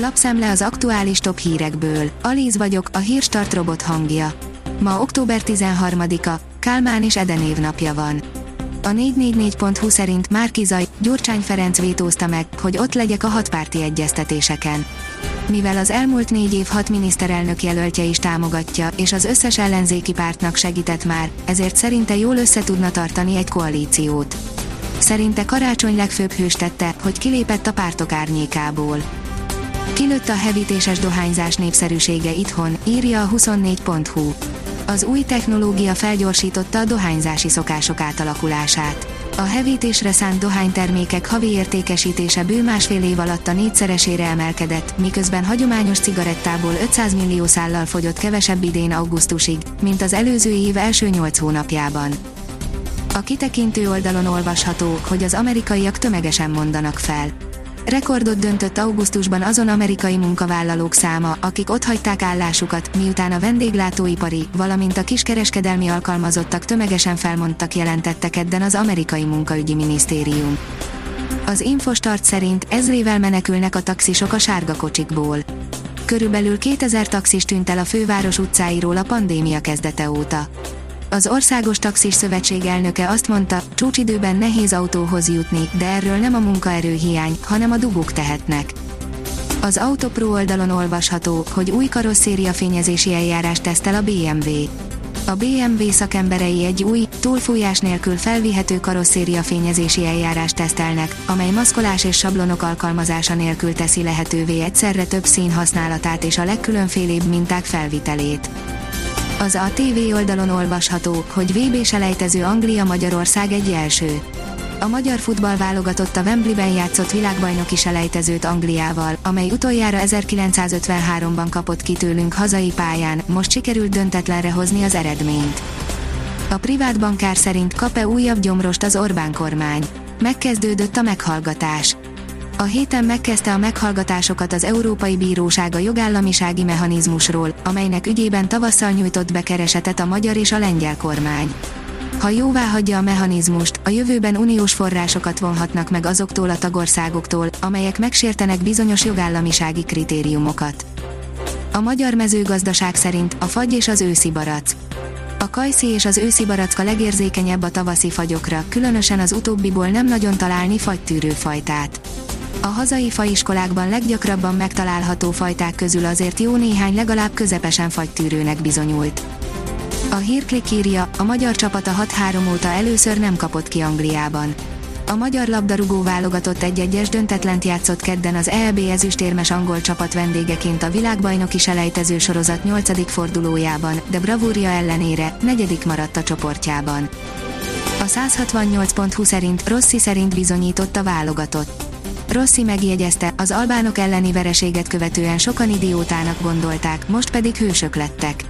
Lapszemle az aktuális top hírekből. Alíz vagyok, a hírstart robot hangja. Ma október 13-a, Kálmán és Eden évnapja van. A 444.hu szerint Márki Zaj, Gyurcsány Ferenc vétózta meg, hogy ott legyek a hatpárti egyeztetéseken. Mivel az elmúlt négy év hat miniszterelnök jelöltje is támogatja, és az összes ellenzéki pártnak segített már, ezért szerinte jól össze tudna tartani egy koalíciót. Szerinte karácsony legfőbb hős tette, hogy kilépett a pártok árnyékából. Kilőtt a hevítéses dohányzás népszerűsége itthon, írja a 24.hu. Az új technológia felgyorsította a dohányzási szokások átalakulását. A hevítésre szánt dohánytermékek havi értékesítése bő másfél év alatt a négyszeresére emelkedett, miközben hagyományos cigarettából 500 millió szállal fogyott kevesebb idén augusztusig, mint az előző év első 8 hónapjában. A kitekintő oldalon olvasható, hogy az amerikaiak tömegesen mondanak fel. Rekordot döntött augusztusban azon amerikai munkavállalók száma, akik otthagyták állásukat, miután a vendéglátóipari, valamint a kiskereskedelmi alkalmazottak tömegesen felmondtak jelentettek edden az amerikai munkaügyi minisztérium. Az Infostart szerint ezrével menekülnek a taxisok a sárga kocsikból. Körülbelül 2000 taxis tűnt el a főváros utcáiról a pandémia kezdete óta. Az Országos Taxis Szövetség elnöke azt mondta, csúcsidőben nehéz autóhoz jutni, de erről nem a munkaerő hiány, hanem a dugók tehetnek. Az Autopro oldalon olvasható, hogy új karosszéria fényezési eljárást tesztel a BMW. A BMW szakemberei egy új, túlfújás nélkül felvihető karosszéria fényezési eljárást tesztelnek, amely maszkolás és sablonok alkalmazása nélkül teszi lehetővé egyszerre több szín használatát és a legkülönfélébb minták felvitelét. Az ATV oldalon olvasható, hogy VB selejtező Anglia-Magyarország egy első. A magyar futballválogatott a Wembleyben játszott világbajnoki selejtezőt Angliával, amely utoljára 1953-ban kapott ki tőlünk hazai pályán, most sikerült döntetlenre hozni az eredményt. A privát bankár szerint kap-e újabb gyomrost az Orbán kormány. Megkezdődött a meghallgatás. A héten megkezdte a meghallgatásokat az Európai Bíróság a jogállamisági mechanizmusról, amelynek ügyében tavasszal nyújtott be keresetet a magyar és a lengyel kormány. Ha jóvá hagyja a mechanizmust, a jövőben uniós forrásokat vonhatnak meg azoktól a tagországoktól, amelyek megsértenek bizonyos jogállamisági kritériumokat. A magyar mezőgazdaság szerint a fagy és az őszi barack. A kajszi és az őszi baracka legérzékenyebb a tavaszi fagyokra, különösen az utóbbiból nem nagyon találni fagytűrő fajtát. A hazai faiskolákban leggyakrabban megtalálható fajták közül azért jó néhány legalább közepesen fagytűrőnek bizonyult. A hírklik írja, a magyar csapat a 6-3 óta először nem kapott ki Angliában. A magyar labdarúgó válogatott egy-egyes döntetlent játszott kedden az EB ezüstérmes angol csapat vendégeként a világbajnoki selejtező sorozat 8. fordulójában, de bravúria ellenére negyedik maradt a csoportjában. A 168.20 szerint Rossi szerint bizonyított a válogatott. Rossi megjegyezte, az albánok elleni vereséget követően sokan idiótának gondolták, most pedig hősök lettek.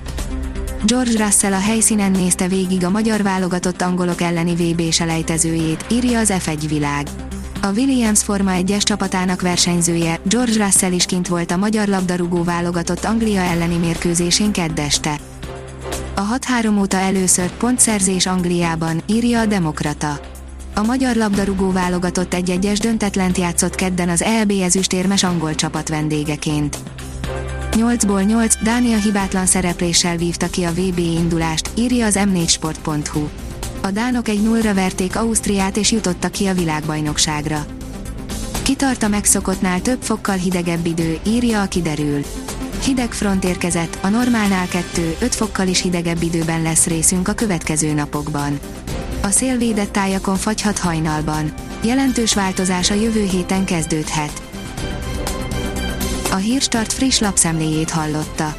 George Russell a helyszínen nézte végig a magyar válogatott angolok elleni VB selejtezőjét, írja az F1 világ. A Williams Forma 1-es csapatának versenyzője, George Russell is kint volt a magyar labdarúgó válogatott Anglia elleni mérkőzésén keddeste. A 6-3 óta először pontszerzés Angliában, írja a Demokrata. A magyar labdarúgó válogatott egy-egyes döntetlent játszott kedden az ELB ezüstérmes angol csapat vendégeként. 8-ból 8 Dánia hibátlan szerepléssel vívta ki a VB indulást, írja az m4sport.hu. A dánok egy nullra verték Ausztriát és jutottak ki a világbajnokságra. Kitart a megszokottnál több fokkal hidegebb idő, írja a kiderül. Hideg front érkezett, a normálnál 2-5 fokkal is hidegebb időben lesz részünk a következő napokban. A szélvédett tájakon fagyhat hajnalban. Jelentős változás a jövő héten kezdődhet. A Hírstart friss lapszemléjét hallotta.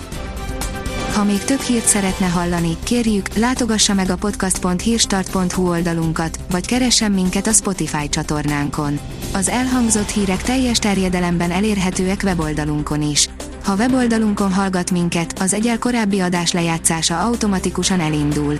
Ha még több hírt szeretne hallani, kérjük, látogassa meg a podcast.hírstart.hu oldalunkat, vagy keressen minket a Spotify csatornánkon. Az elhangzott hírek teljes terjedelemben elérhetőek weboldalunkon is. Ha weboldalunkon hallgat minket, az egyel korábbi adás lejátszása automatikusan elindul.